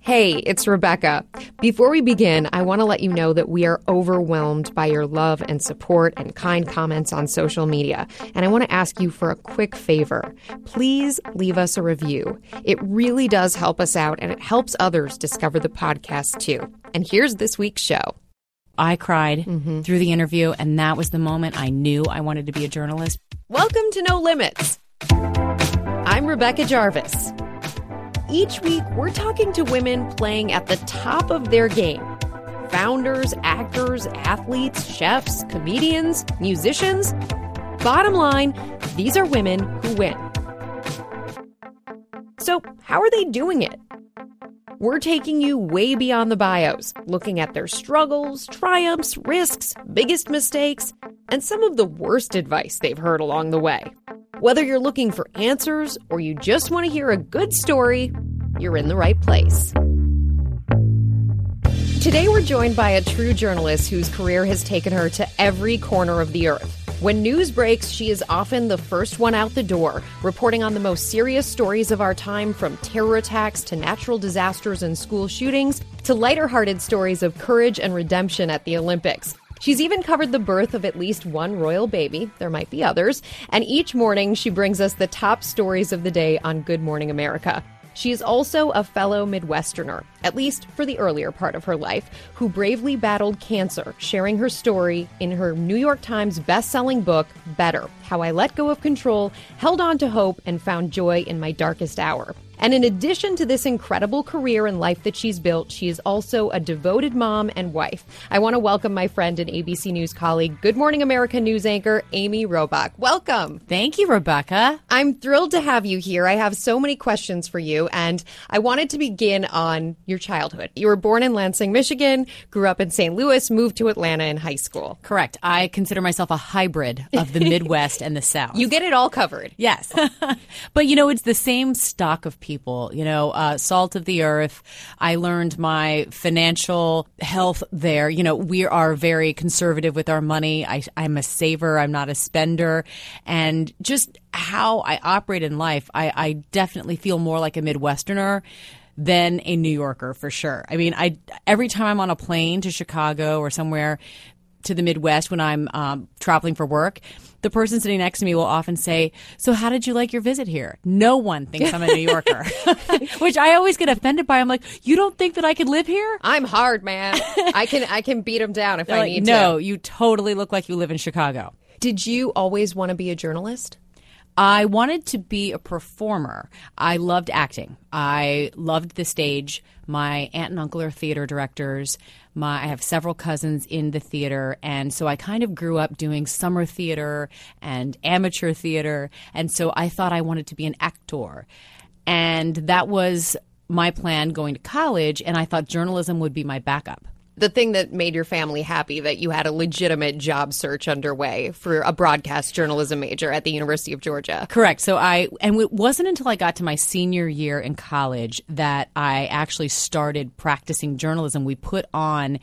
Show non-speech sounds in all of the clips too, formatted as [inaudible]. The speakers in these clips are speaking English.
Hey, it's Rebecca. Before we begin, I want to let you know that we are overwhelmed by your love and support and kind comments on social media. And I want to ask you for a quick favor. Please leave us a review. It really does help us out and it helps others discover the podcast too. And here's this week's show. I cried mm-hmm. through the interview, and that was the moment I knew I wanted to be a journalist. Welcome to No Limits. I'm Rebecca Jarvis. Each week, we're talking to women playing at the top of their game founders, actors, athletes, chefs, comedians, musicians. Bottom line, these are women who win. So, how are they doing it? We're taking you way beyond the bios, looking at their struggles, triumphs, risks, biggest mistakes, and some of the worst advice they've heard along the way. Whether you're looking for answers or you just want to hear a good story, you're in the right place. Today, we're joined by a true journalist whose career has taken her to every corner of the earth. When news breaks, she is often the first one out the door, reporting on the most serious stories of our time from terror attacks to natural disasters and school shootings to lighter hearted stories of courage and redemption at the Olympics. She's even covered the birth of at least one royal baby. There might be others. And each morning, she brings us the top stories of the day on Good Morning America. She is also a fellow Midwesterner, at least for the earlier part of her life, who bravely battled cancer, sharing her story in her New York Times best-selling book, Better: How I Let Go of Control, Held On to Hope, and Found Joy in My Darkest Hour. And in addition to this incredible career and life that she's built, she is also a devoted mom and wife. I want to welcome my friend and ABC News colleague, Good Morning America news anchor, Amy Robach. Welcome. Thank you, Rebecca. I'm thrilled to have you here. I have so many questions for you, and I wanted to begin on your childhood. You were born in Lansing, Michigan, grew up in St. Louis, moved to Atlanta in high school. Correct. I consider myself a hybrid of the [laughs] Midwest and the South. You get it all covered. Yes. [laughs] but, you know, it's the same stock of people, you know, uh, salt of the earth. I learned my financial health there. You know, we are very conservative with our money. I, I'm a saver, I'm not a spender. And just how I operate in life, I, I definitely feel more like a Midwesterner than a New Yorker for sure. I mean, I every time I'm on a plane to Chicago or somewhere to the Midwest when I'm um, traveling for work, the person sitting next to me will often say, "So, how did you like your visit here?" No one thinks I'm a New Yorker, [laughs] which I always get offended by. I'm like, "You don't think that I could live here?" I'm hard, man. I can I can beat them down if They're I like, need no, to. No, you totally look like you live in Chicago. Did you always want to be a journalist? I wanted to be a performer. I loved acting. I loved the stage. My aunt and uncle are theater directors. My, I have several cousins in the theater, and so I kind of grew up doing summer theater and amateur theater, and so I thought I wanted to be an actor. And that was my plan going to college, and I thought journalism would be my backup. The thing that made your family happy that you had a legitimate job search underway for a broadcast journalism major at the University of Georgia. Correct. So I, and it wasn't until I got to my senior year in college that I actually started practicing journalism. We put on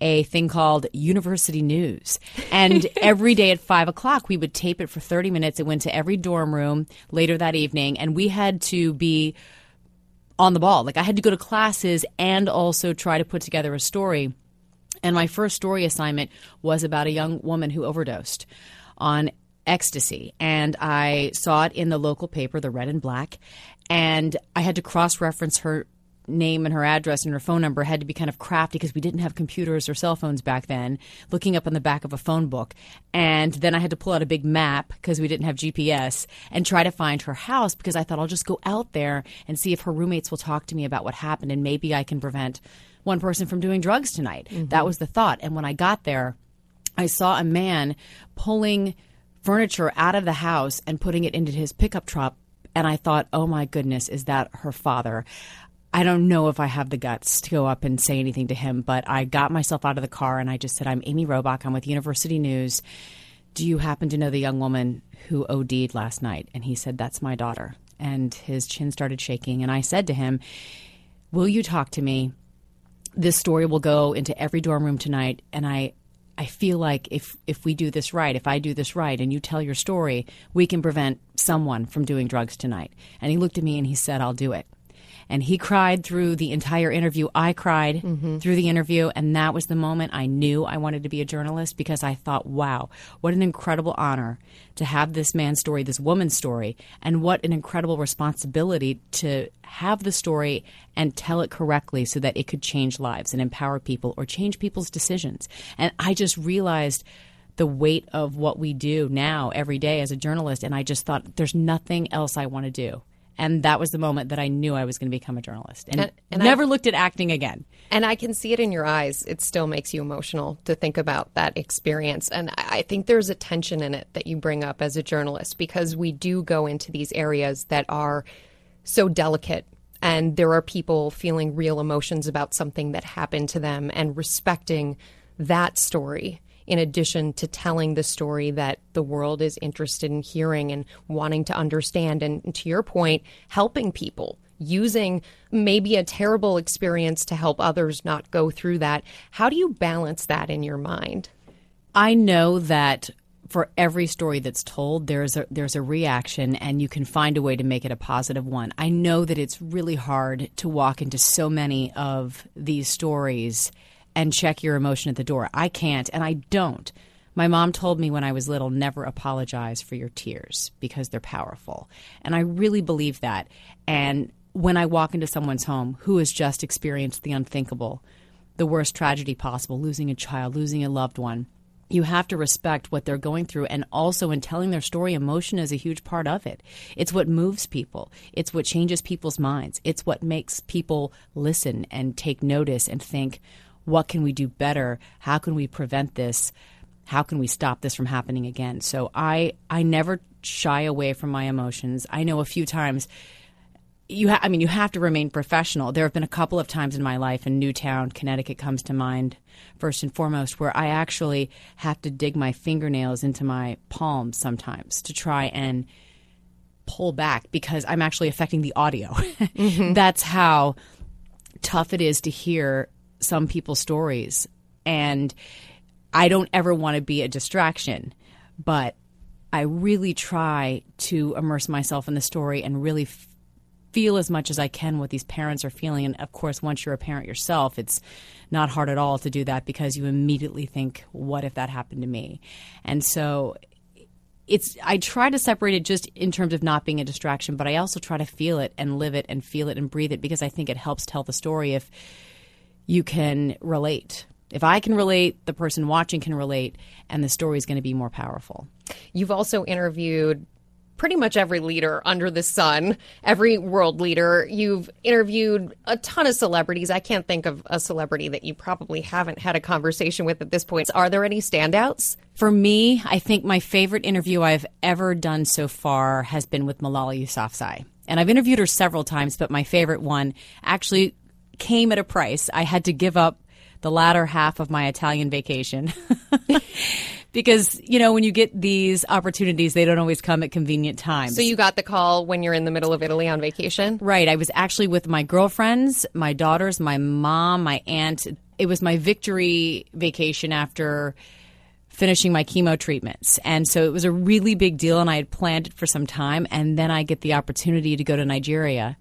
a thing called University News. And [laughs] every day at five o'clock, we would tape it for 30 minutes. It went to every dorm room later that evening, and we had to be on the ball. Like I had to go to classes and also try to put together a story. And my first story assignment was about a young woman who overdosed on ecstasy. And I saw it in the local paper, the Red and Black, and I had to cross reference her name and her address and her phone number had to be kind of crafty because we didn't have computers or cell phones back then, looking up on the back of a phone book. And then I had to pull out a big map because we didn't have GPS and try to find her house because I thought I'll just go out there and see if her roommates will talk to me about what happened and maybe I can prevent one person from doing drugs tonight. Mm-hmm. That was the thought. And when I got there, I saw a man pulling furniture out of the house and putting it into his pickup truck. And I thought, oh my goodness, is that her father? I don't know if I have the guts to go up and say anything to him, but I got myself out of the car and I just said, I'm Amy Robach. I'm with University News. Do you happen to know the young woman who OD'd last night? And he said, That's my daughter. And his chin started shaking. And I said to him, Will you talk to me? This story will go into every dorm room tonight. And I, I feel like if, if we do this right, if I do this right and you tell your story, we can prevent someone from doing drugs tonight. And he looked at me and he said, I'll do it. And he cried through the entire interview. I cried mm-hmm. through the interview. And that was the moment I knew I wanted to be a journalist because I thought, wow, what an incredible honor to have this man's story, this woman's story, and what an incredible responsibility to have the story and tell it correctly so that it could change lives and empower people or change people's decisions. And I just realized the weight of what we do now every day as a journalist. And I just thought, there's nothing else I want to do. And that was the moment that I knew I was going to become a journalist and, and, and never I, looked at acting again. And I can see it in your eyes. It still makes you emotional to think about that experience. And I think there's a tension in it that you bring up as a journalist because we do go into these areas that are so delicate and there are people feeling real emotions about something that happened to them and respecting that story in addition to telling the story that the world is interested in hearing and wanting to understand. And to your point, helping people using maybe a terrible experience to help others not go through that. How do you balance that in your mind? I know that for every story that's told, there's a there's a reaction, and you can find a way to make it a positive one. I know that it's really hard to walk into so many of these stories and check your emotion at the door. I can't, and I don't. My mom told me when I was little never apologize for your tears because they're powerful. And I really believe that. And when I walk into someone's home who has just experienced the unthinkable, the worst tragedy possible, losing a child, losing a loved one, you have to respect what they're going through. And also, in telling their story, emotion is a huge part of it. It's what moves people, it's what changes people's minds, it's what makes people listen and take notice and think, what can we do better? How can we prevent this? How can we stop this from happening again? So I I never shy away from my emotions. I know a few times you ha- I mean you have to remain professional. There have been a couple of times in my life in Newtown, Connecticut comes to mind first and foremost where I actually have to dig my fingernails into my palms sometimes to try and pull back because I'm actually affecting the audio. [laughs] Mm-hmm. That's how tough it is to hear some people's stories. And I don't ever want to be a distraction, but I really try to immerse myself in the story and really f- feel as much as I can what these parents are feeling. And of course, once you're a parent yourself, it's not hard at all to do that because you immediately think, what if that happened to me? And so it's I try to separate it just in terms of not being a distraction, but I also try to feel it and live it and feel it and breathe it because I think it helps tell the story if you can relate. If I can relate, the person watching can relate, and the story is going to be more powerful. You've also interviewed pretty much every leader under the sun, every world leader. You've interviewed a ton of celebrities. I can't think of a celebrity that you probably haven't had a conversation with at this point. Are there any standouts? For me, I think my favorite interview I've ever done so far has been with Malala Yousafzai. And I've interviewed her several times, but my favorite one actually came at a price. I had to give up the latter half of my Italian vacation. [laughs] because, you know, when you get these opportunities, they don't always come at convenient times. So you got the call when you're in the middle of Italy on vacation? Right. I was actually with my girlfriends, my daughters, my mom, my aunt. It was my victory vacation after finishing my chemo treatments. And so it was a really big deal, and I had planned it for some time. And then I get the opportunity to go to Nigeria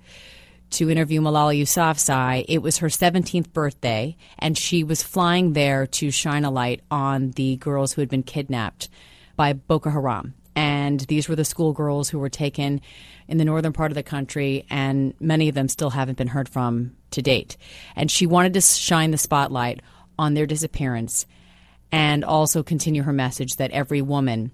to interview Malala Yousafzai. It was her 17th birthday, and she was flying there to shine a light on the girls who had been kidnapped by Boko Haram. And these were the schoolgirls who were taken in the northern part of the country, and many of them still haven't been heard from to date. And she wanted to shine the spotlight on their disappearance and also continue her message that every woman,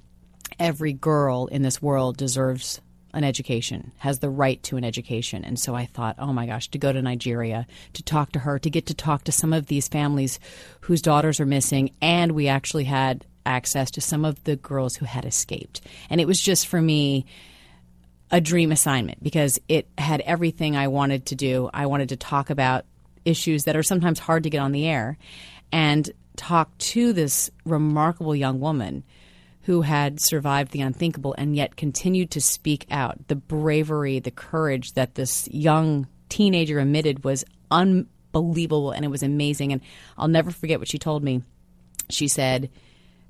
every girl in this world deserves an education, has the right to an education. And so I thought, oh my gosh, to go to Nigeria, to talk to her, to get to talk to some of these families whose daughters are missing. And we actually had access to some of the girls who had escaped. And it was just for me a dream assignment because it had everything I wanted to do. I wanted to talk about issues that are sometimes hard to get on the air and talk to this remarkable young woman who had survived the unthinkable and yet continued to speak out. The bravery, the courage that this young teenager emitted was unbelievable and it was amazing. And I'll never forget what she told me. She said,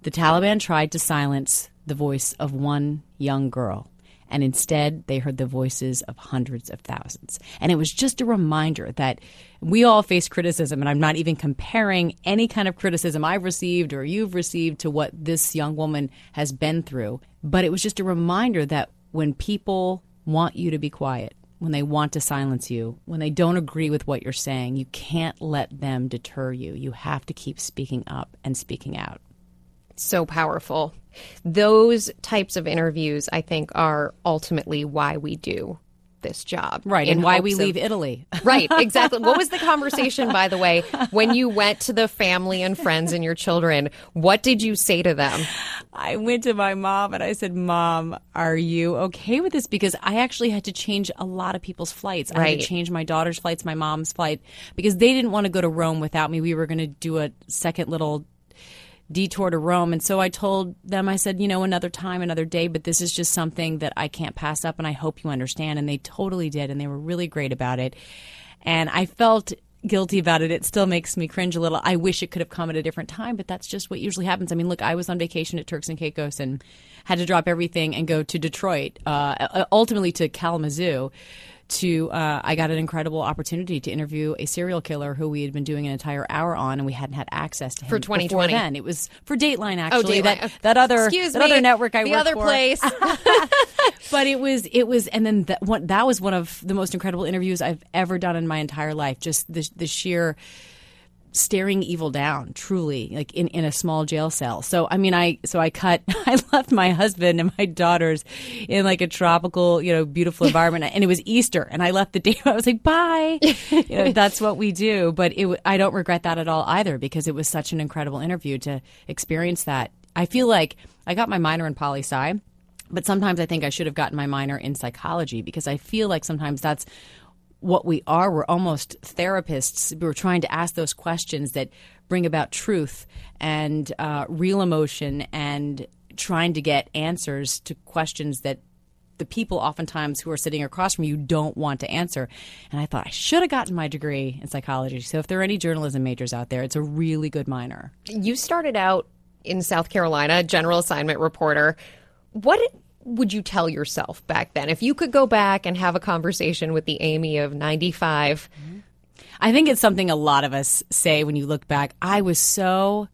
The Taliban tried to silence the voice of one young girl, And instead, they heard the voices of hundreds of thousands. And it was just a reminder that we all face criticism, and I'm not even comparing any kind of criticism I've received or you've received to what this young woman has been through. But it was just a reminder that when people want you to be quiet, when they want to silence you, when they don't agree with what you're saying, you can't let them deter you. You have to keep speaking up and speaking out. So powerful. Those types of interviews, I think, are ultimately why we do this job. Right, and why we of, leave Italy. [laughs] right, exactly. what was the conversation, by the way, when you went to the family and friends and your children? What did you say to them? I went to my mom and I said, Mom, are you okay with this? Because I actually had to change a lot of people's flights. Right. I had to change my daughter's flights, my mom's flight, because they didn't want to go to Rome without me. We were going to do a second little detour to Rome. And so I told them, I said, you know, another time, another day, but this is just something that I can't pass up and I hope you understand. And they totally did. And they were really great about it. And I felt guilty about it. It still makes me cringe a little. I wish it could have come at a different time, but that's just what usually happens. I mean, look, I was on vacation at Turks and Caicos and had to drop everything and go to Detroit, uh, ultimately to Kalamazoo to uh, I got an incredible opportunity to interview a serial killer who we had been doing an entire hour on, and we hadn't had access to him for 2020. Then it was for Dateline actually. Oh, Dateline. That that other Excuse that me, other network I the other for. place. [laughs] [laughs] but it was it was, and then that one that was one of the most incredible interviews I've ever done in my entire life. Just the the sheer staring evil down truly like in, in a small jail cell. So i mean i so i cut [laughs] i left my husband and my daughters in like a tropical you know beautiful environment and it was easter and i left the day [laughs] i was like bye. You know, that's what we do but it i don't regret that at all either because it was such an incredible interview to experience that. I feel like i got my minor in poli sci but sometimes I think I should have gotten my minor in psychology because I feel like sometimes that's what we are. We're almost therapists. We're trying to ask those questions that bring about truth and uh, real emotion and trying to get answers to questions that the people oftentimes who are sitting across from you don't want to answer. And I thought I should have gotten my degree in psychology. So if there are any journalism majors out there, it's a really good minor. You started out in South Carolina, general assignment reporter. What would you tell yourself back then? If you could go back and have a conversation with the Amy of 95. I think it's something a lot of us say when you look back. I was so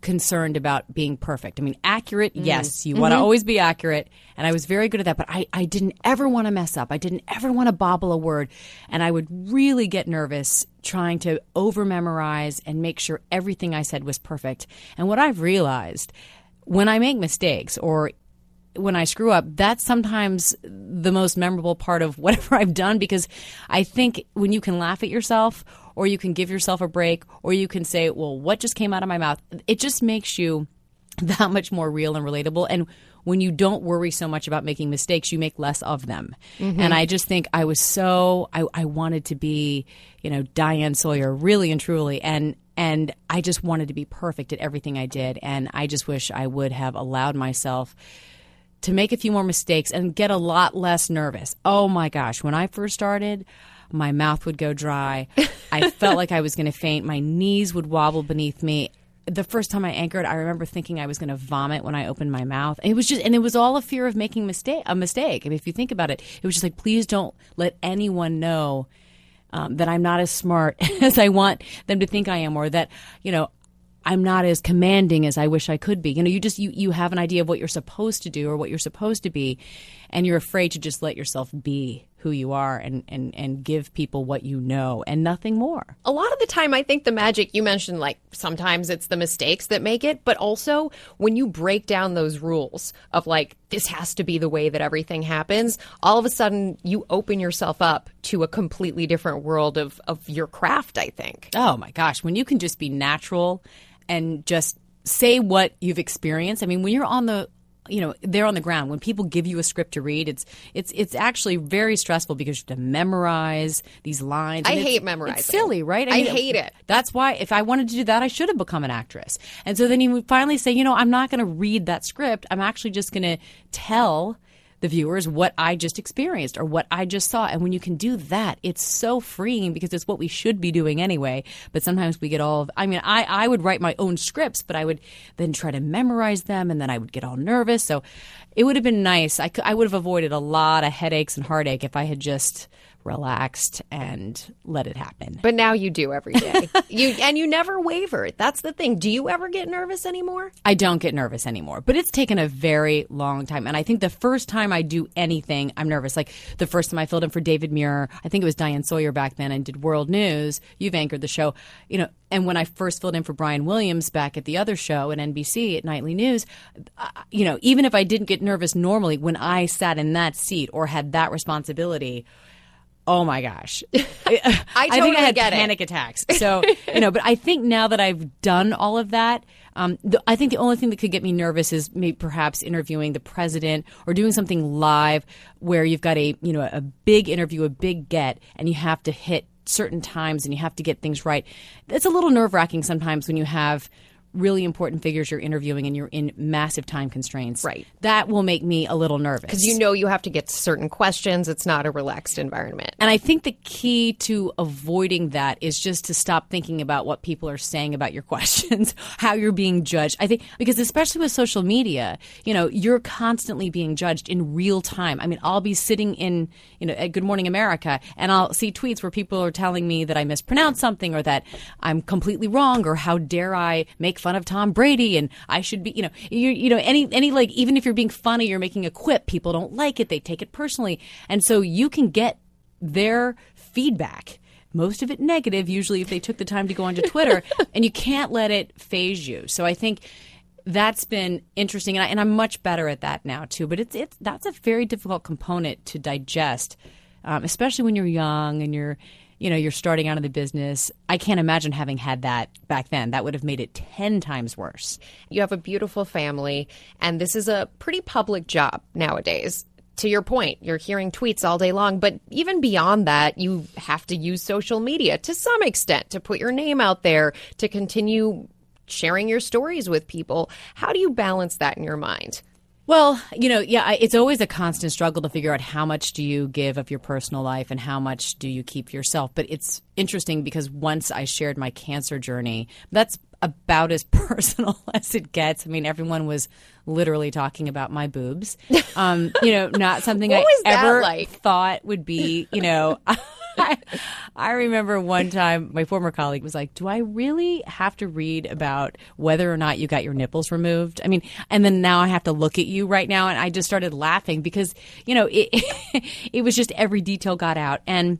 concerned about being perfect. I mean, accurate, mm. yes, you mm-hmm. want to always be accurate. And I was very good at that, but I, I didn't ever want to mess up. I didn't ever want to bobble a word. And I would really get nervous trying to over memorize and make sure everything I said was perfect. And what I've realized when I make mistakes or when I screw up, that's sometimes the most memorable part of [laughs] whatever I've done because I think when you can laugh at yourself or you can give yourself a break or you can say, well, what just came out of my mouth? It just makes you [laughs] that much more real and relatable. And when you don't worry so much about making mistakes, you make less of them. Mm-hmm. And I just think I was so, I, I wanted to be, you know, Diane Sawyer, really and truly. And, and I just wanted to be perfect at everything I did. And I just wish I would have allowed myself to make a few more mistakes and get a lot less nervous. Oh my gosh, when I first started, my mouth would go dry. [laughs] I felt like I was going to faint. My knees would wobble beneath me. The first time I anchored, I remember thinking I was going to vomit when I opened my mouth. And it was just, and it was all a fear of making mistake, a mistake. I mean, if you think about it, it was just like, please don't let anyone know um, that I'm not as smart [laughs] as I want them to think I am, or that you know I'm not as commanding as I wish I could be. You know, you just you you have an idea of what you're supposed to do or what you're supposed to be, and you're afraid to just let yourself be who you are and, and, and give people what you know and nothing more. A lot of the time, I think the magic you mentioned, like sometimes it's the mistakes that make it, but also when you break down those rules of like, this has to be the way that everything happens, all of a sudden you open yourself up to a completely different world of, of your craft, I think. Oh my gosh. When you can just be natural and just say what you've experienced. I mean, when you're on the you know they're on the ground. When people give you a script to read it's it's it's actually very stressful because you have to memorize these lines. I hate memorizing. it's silly right? I, mean, I hate it. that's why if i wanted to do that i should have become an actress. And so then you would finally say you know i'm not going to read that script. I'm actually just going to tell the viewers what I just experienced or what I just saw. And when you can do that, it's so freeing because it's what we should be doing anyway. But sometimes we get all, I mean, I, I would write my own scripts, but I would then try to memorize them and then I would get all nervous. So it would have been nice. I, I would have avoided a lot of headaches and heartache if I had just relaxed and let it happen. But now you do every day. [laughs] you and you never waver. That's the thing. Do you ever get nervous anymore? I don't get nervous anymore. But it's taken a very long time. And I think the first time I do anything, I'm nervous. Like the first time I filled in for David Muir, I think it was Diane Sawyer back then and did World News. You've anchored the show. You know, and when I first filled in for Brian Williams back at the other show at NBC at Nightly News, uh, you know, even if I didn't get nervous normally, when I sat in that seat or had that responsibility, oh my gosh. [laughs] I, I, think I had panic it. attacks. So, you know, but I think now that I've done all of that, um, the, I think the only thing that could get me nervous is maybe perhaps interviewing the president or doing something live where you've got a, you know, a big interview, a big get, and you have to hit certain times and you have to get things right. It's a little nerve wracking sometimes when you have really important figures you're interviewing and you're in massive time constraints. Right. That will make me a little nervous. Because you know you have to get certain questions. It's not a relaxed environment. And I think the key to avoiding that is just to stop thinking about what people are saying about your [laughs] questions, how you're being judged. I think because especially with social media, you know, you're constantly being judged in real time. I mean, I'll be sitting in, you know, at Good Morning America and I'll see tweets where people are telling me that I mispronounced something or that I'm completely wrong or how dare I make fun of Tom Brady and I should be, you know, you you know any any like even if you're being funny, you're making a quip, people don't like it, they take it personally. And so you can get their feedback most of it negative usually if they took the time to go onto twitter [laughs] and you can't let it phase you so i think that's been interesting and, I, and i'm much better at that now too but it's it's that's a very difficult component to digest um, especially when you're young and you're you know you're starting out in the business i can't imagine having had that back then that would have made it 10 times worse You have a beautiful family, and this is a pretty public job nowadays. To your point, you're hearing tweets all day long, but even beyond that, you have to use social media to some extent to put your name out there, to continue sharing your stories with people. How do you balance that in your mind? Well, you know, yeah, it's always a constant struggle to figure out how much do you give of your personal life and how much do you keep yourself. But it's interesting because once I shared my cancer journey, that's about as [laughs] personal as it gets. I mean, everyone was literally talking about my boobs. Um, you know, not [laughs] something I ever like? thought would be, [laughs] you know. I, I remember one time my former colleague was like, "Do I really have to read about whether or not you got your nipples removed?" I mean, and then now I have to look at you right now, and I just started laughing because you know it it was just every detail got out and.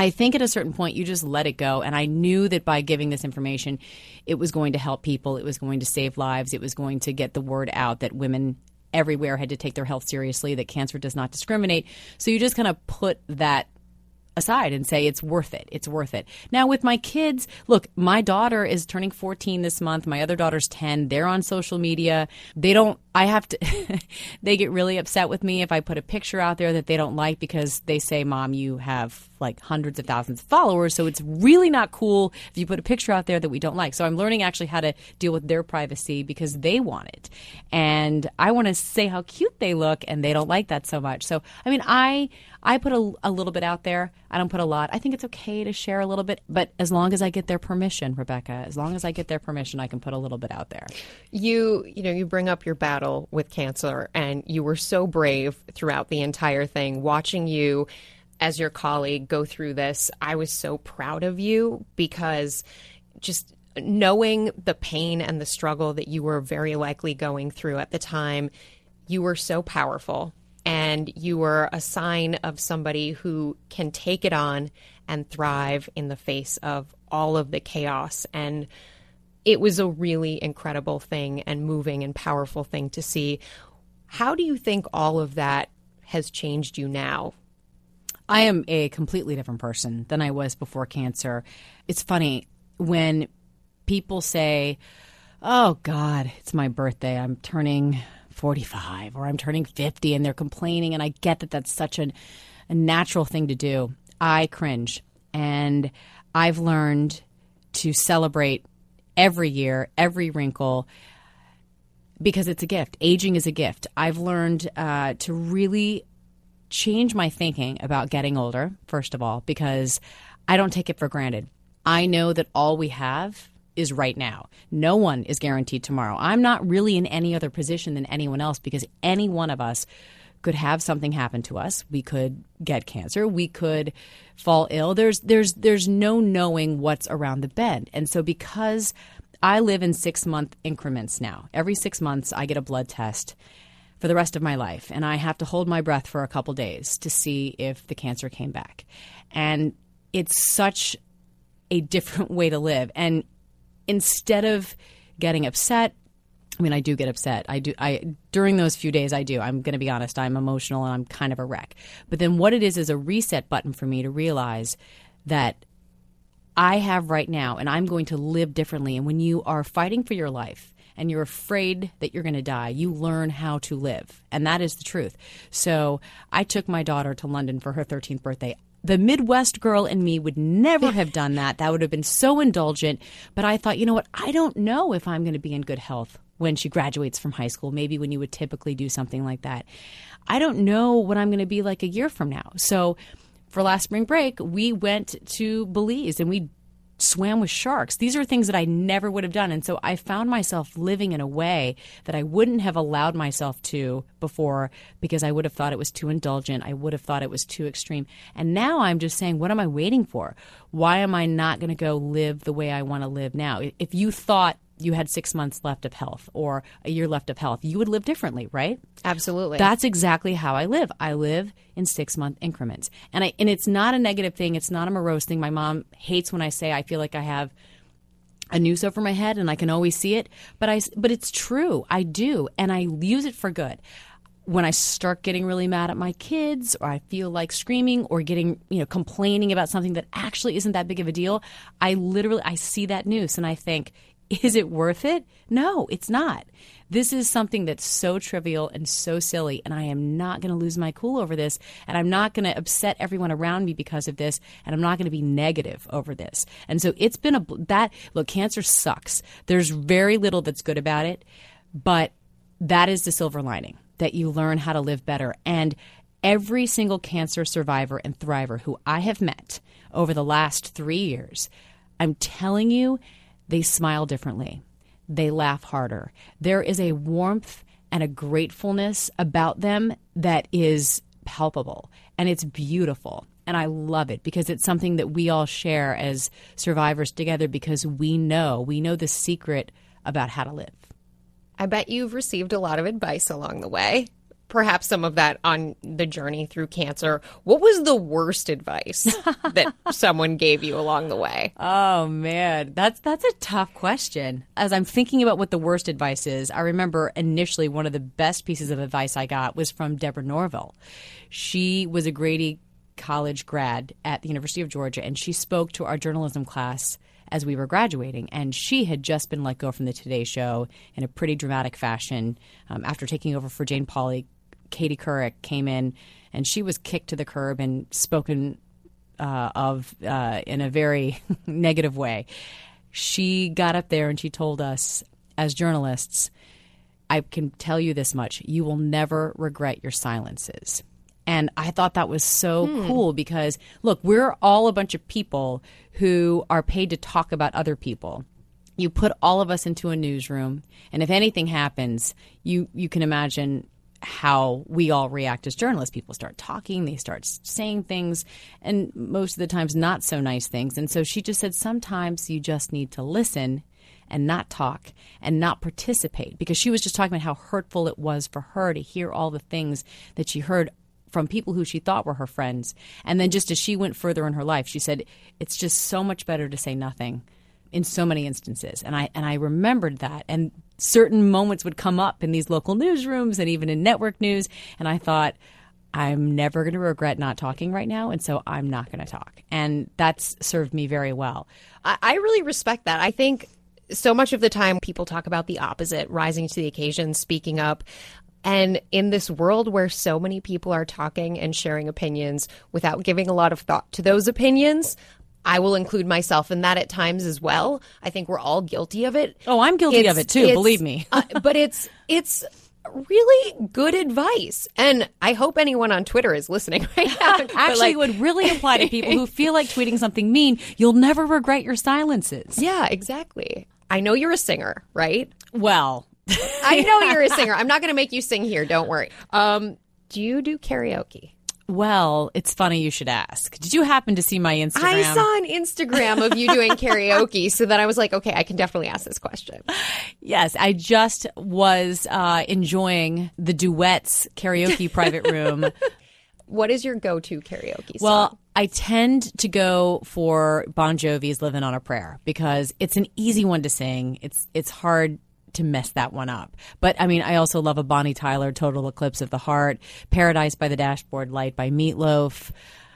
I think at a certain point you just let it go. And I knew that by giving this information, it was going to help people, it was going to save lives, it was going to get the word out that women everywhere had to take their health seriously, that cancer does not discriminate. So you just kind of put that aside and say it's worth it. It's worth it. Now with my kids, look, my daughter is turning 14 this month. My other daughter's 10. They're on social media. They don't I have to [laughs] they get really upset with me if I put a picture out there that they don't like because they say, "Mom, you have like hundreds of thousands of followers, so it's really not cool if you put a picture out there that we don't like." So I'm learning actually how to deal with their privacy because they want it. And I want to say how cute they look and they don't like that so much. So, I mean, I I put a, a little bit out there. I don't put a lot. I think it's okay to share a little bit, but as long as I get their permission, Rebecca, as long as I get their permission, I can put a little bit out there. You, you know, you bring up your battle with cancer, and you were so brave throughout the entire thing. Watching you as your colleague go through this, I was so proud of you because just knowing the pain and the struggle that you were very likely going through at the time, you were so powerful. And you were a sign of somebody who can take it on and thrive in the face of all of the chaos and it was a really incredible thing and moving and powerful thing to see. How do you think all of that has changed you now? I am a completely different person than I was before cancer. It's funny when people say, Oh God, it's my birthday. I'm turning 45 or I'm turning 50 and they're complaining. And I get that that's such an, a natural thing to do. I cringe. And I've learned to celebrate every year, every wrinkle, because it's a gift. Aging is a gift. I've learned uh, to really change my thinking about getting older, first of all, because I don't take it for granted. I know that all we have is right now. No one is guaranteed tomorrow. I'm not really in any other position than anyone else because any one of us could have something happen to us. We could get cancer. We could fall ill. There's there's there's no knowing what's around the bend. And so because I live in 6-month increments now. Every 6 months I get a blood test for the rest of my life and I have to hold my breath for a couple days to see if the cancer came back. And it's such a different [laughs] way to live. And instead of getting upset, I mean, I do get upset. I do. I during those few days, I do. I'm going to be honest. I'm emotional and I'm kind of a wreck. But then, what it is is a reset button for me to realize that I have right now, and I'm going to live differently. And when you are fighting for your life and you're afraid that you're going to die, you learn how to live, and that is the truth. So, I took my daughter to London for her 13th birthday the Midwest girl in me would never have done that. That would have been so indulgent. But I thought, you know what? I don't know if I'm going to be in good health when she graduates from high school, maybe when you would typically do something like that. I don't know what I'm going to be like a year from now. So for last spring break, we went to Belize and we swam with sharks. These are things that I never would have done. And so I found myself living in a way that I wouldn't have allowed myself to before because I would have thought it was too indulgent. I would have thought it was too extreme. And now I'm just saying, what am I waiting for? Why am I not going to go live the way I want to live now? If you thought you had six months left of health or a year left of health, you would live differently, right? Absolutely. That's exactly how I live. I live in six month increments. And I and it's not a negative thing, it's not a morose thing. My mom hates when I say I feel like I have a noose over my head and I can always see it, but I but it's true. I do and I use it for good when I start getting really mad at my kids or I feel like screaming or getting, you know, complaining about something that actually isn't that big of a deal, I literally I see that noose and I think, is it worth it? No, it's not. This is something that's so trivial and so silly, and I am not going to lose my cool over this, and I'm not going to upset everyone around me because of this, and I'm not going to be negative over this. And so it's been a that look, cancer sucks. There's very little that's good about it, but that is the silver lining that you learn how to live better. And every single cancer survivor and thriver who I have met over the last three years, I'm telling you, they smile differently. They laugh harder. There is a warmth and a gratefulness about them that is palpable and it's beautiful. And I love it because it's something that we all share as survivors together because we know, we know the secret about how to live. I bet you've received a lot of advice along the way perhaps some of that on the journey through cancer. What was the worst advice [laughs] that someone gave you along the way? Oh man, that's that's a tough question. As I'm thinking about what the worst advice is, I remember initially one of the best pieces of advice I got was from Deborah Norville. She was a Grady College grad at the University of Georgia, and she spoke to our journalism class as we were graduating. And she had just been let go from the Today Show in a pretty dramatic fashion um, after taking over for Jane Pauley Katie Couric came in and she was kicked to the curb and spoken uh, of uh, in a very [laughs] negative way. She got up there and she told us, as journalists, I can tell you this much you will never regret your silences. And I thought that was so hmm. cool because, look, we're all a bunch of people who are paid to talk about other people you put all of us into a newsroom and if anything happens you you can imagine how we all react as journalists. People start talking, they start saying things, and most of the times not so nice things. And so she just said sometimes you just need to listen and not talk and not participate because she was just talking about how hurtful it was for her to hear all the things that she heard from people who she thought were her friends. And then just as she went further in her life, she said, it's just so much better to say nothing in so many instances. And I and I remembered that. And certain moments would come up in these local newsrooms and even in network news. And I thought, I'm never going to regret not talking right now. And so I'm not going to talk. And that's served me very well. I, I really respect that. I think so much of the time people talk about the opposite, rising to the occasion, speaking up. And in this world where so many people are talking and sharing opinions without giving a lot of thought to those opinions, I will include myself in that at times as well. I think we're all guilty of it. Oh, I'm guilty It's- of it too. Believe me. uh, but it's it's really good advice, and I hope anyone on Twitter is listening right now. [laughs] Actually, like, it would really apply to people who feel like tweeting something mean. You'll never regret your silences. yeah, exactly. I know you're a singer, right? Well, I know you're a [laughs] singer. I'm not going to make you sing here. Don't worry. Um, do you do karaoke? Well, it's funny you should ask. Did you happen to see my Instagram? I saw an Instagram of you doing karaoke, so then I was like, okay, I can definitely ask this question. Yes, I just was uh, enjoying the duets karaoke [laughs] private room. What is your go-to karaoke song? Well, I tend to go for Bon Jovi's "Living on a Prayer" because it's an easy one to sing. It's it's hard to mess that one up. But I mean, I also love a Bonnie Tyler "Total Eclipse of the Heart," "Paradise by the Dashboard Light" by Meatloaf.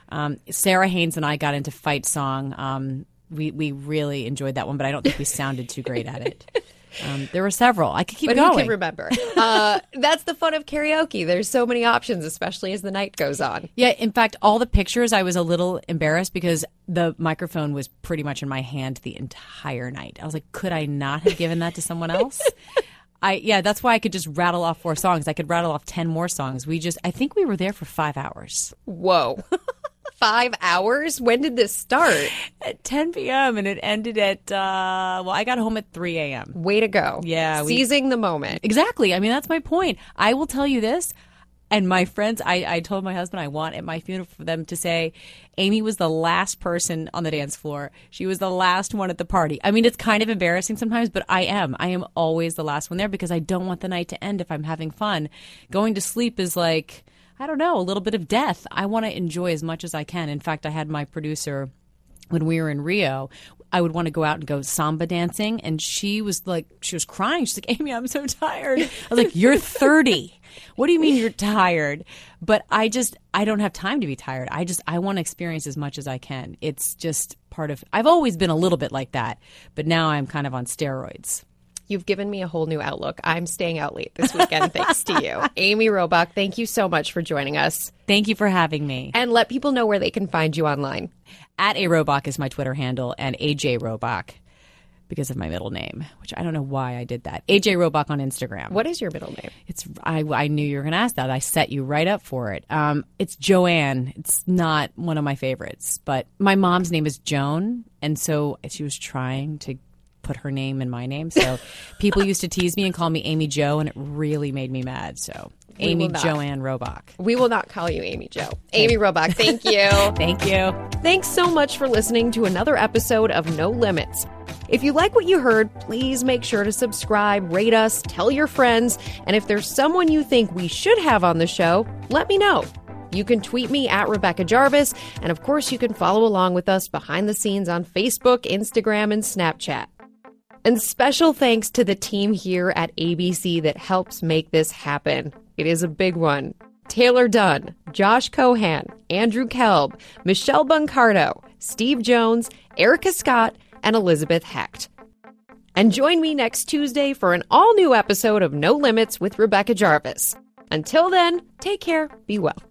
Um, Sara Haines and I got into fight song. Um, we we really enjoyed that one, but I don't think we sounded too great at it. [laughs] Um, there were several. I could keep but going. who can remember? Uh, [laughs] that's the fun of karaoke. There's so many options, especially as the night goes on. Yeah, in fact, all the pictures, I was a little embarrassed because the microphone was pretty much in my hand the entire night. I was like, could I not have given that to someone else? [laughs] I yeah, that's why I could just rattle off four songs. I could rattle off ten more songs. We just, I think we were there for five hours Whoa. [laughs] Five hours? When did this start? at 10 p.m. and it ended at uh, well, I got home at 3 a.m. Way to go. Yeah, we- Seizing the moment. Exactly. I mean, that's my point. I will tell you this. And my friends, I, I told my husband I want at my funeral for them to say, Amy was the last person on the dance floor. She was the last one at the party. I mean, it's kind of embarrassing sometimes, but I am. I am always the last one there because I don't want the night to end if I'm having fun. Going to sleep is like, I don't know, a little bit of death. I want to enjoy as much as I can. In fact, I had my producer when we were in Rio, I would want to go out and go samba dancing. And she was like, she was crying. She's like, Amy, I'm so tired. I was like, You're 30. What do you mean you're tired? But I just, I don't have time to be tired. I just, I want to experience as much as I can. It's just part of, I've always been a little bit like that, but now I'm kind of on steroids. You've given me a whole new outlook. I'm staying out late this weekend thanks to you. [laughs] Amy Robach, thank you so much for joining us. Thank you for having me. And let people know where they can find you online. At A Robach is my Twitter handle and AJ Robach because of my middle name, which I don't know why I did that. AJ Robach on Instagram. What is your middle name? It's I, I knew you were going to ask that. I set you right up for it. Um, it's Joanne. It's not one of my favorites, but my mom's name is Joan, and so she was trying to put her name in my name. So [laughs] people used to tease me and call me Amy Joe, and it really made me mad. So Amy. Joanne Robach. We will not call you Amy Joe. Amy Robach, thank you. [laughs] Thank you. Thanks so much for listening to another episode of No Limits. If you like what you heard, please make sure to subscribe, rate us, tell your friends, and if there's someone you think we should have on the show, let me know. You can tweet me at Rebecca Jarvis, and of course, you can follow along with us behind the scenes on Facebook, Instagram, and Snapchat. And special thanks to the team here at ABC that helps make this happen. It is a big one. Taylor Dunn, Josh Cohan, Andrew Kelb, Michelle Buncardo, Steve Jones, Erica Scott, and Elizabeth Hecht. And join me next Tuesday for an all new episode of No Limits with Rebecca Jarvis. Until then, take care, be well.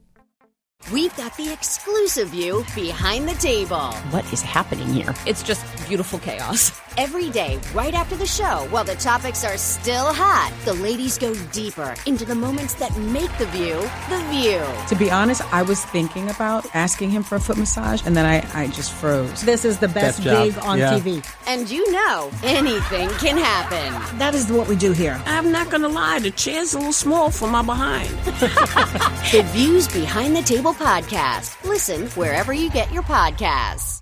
We've got the exclusive view behind the table. What is happening here? It's just beautiful chaos. Every day, right after the show, while the topics are still hot, the ladies go deeper into the moments that make the view the view. To be honest, I was thinking about asking him for a foot massage, and then I, I just froze. This is the best, Best job. gig on Yeah. TV. And you know, anything can happen. That is what we do here. I'm not gonna lie, the chair's a little small for my behind. [laughs] The Views Behind the Table podcast. Listen wherever you get your podcasts.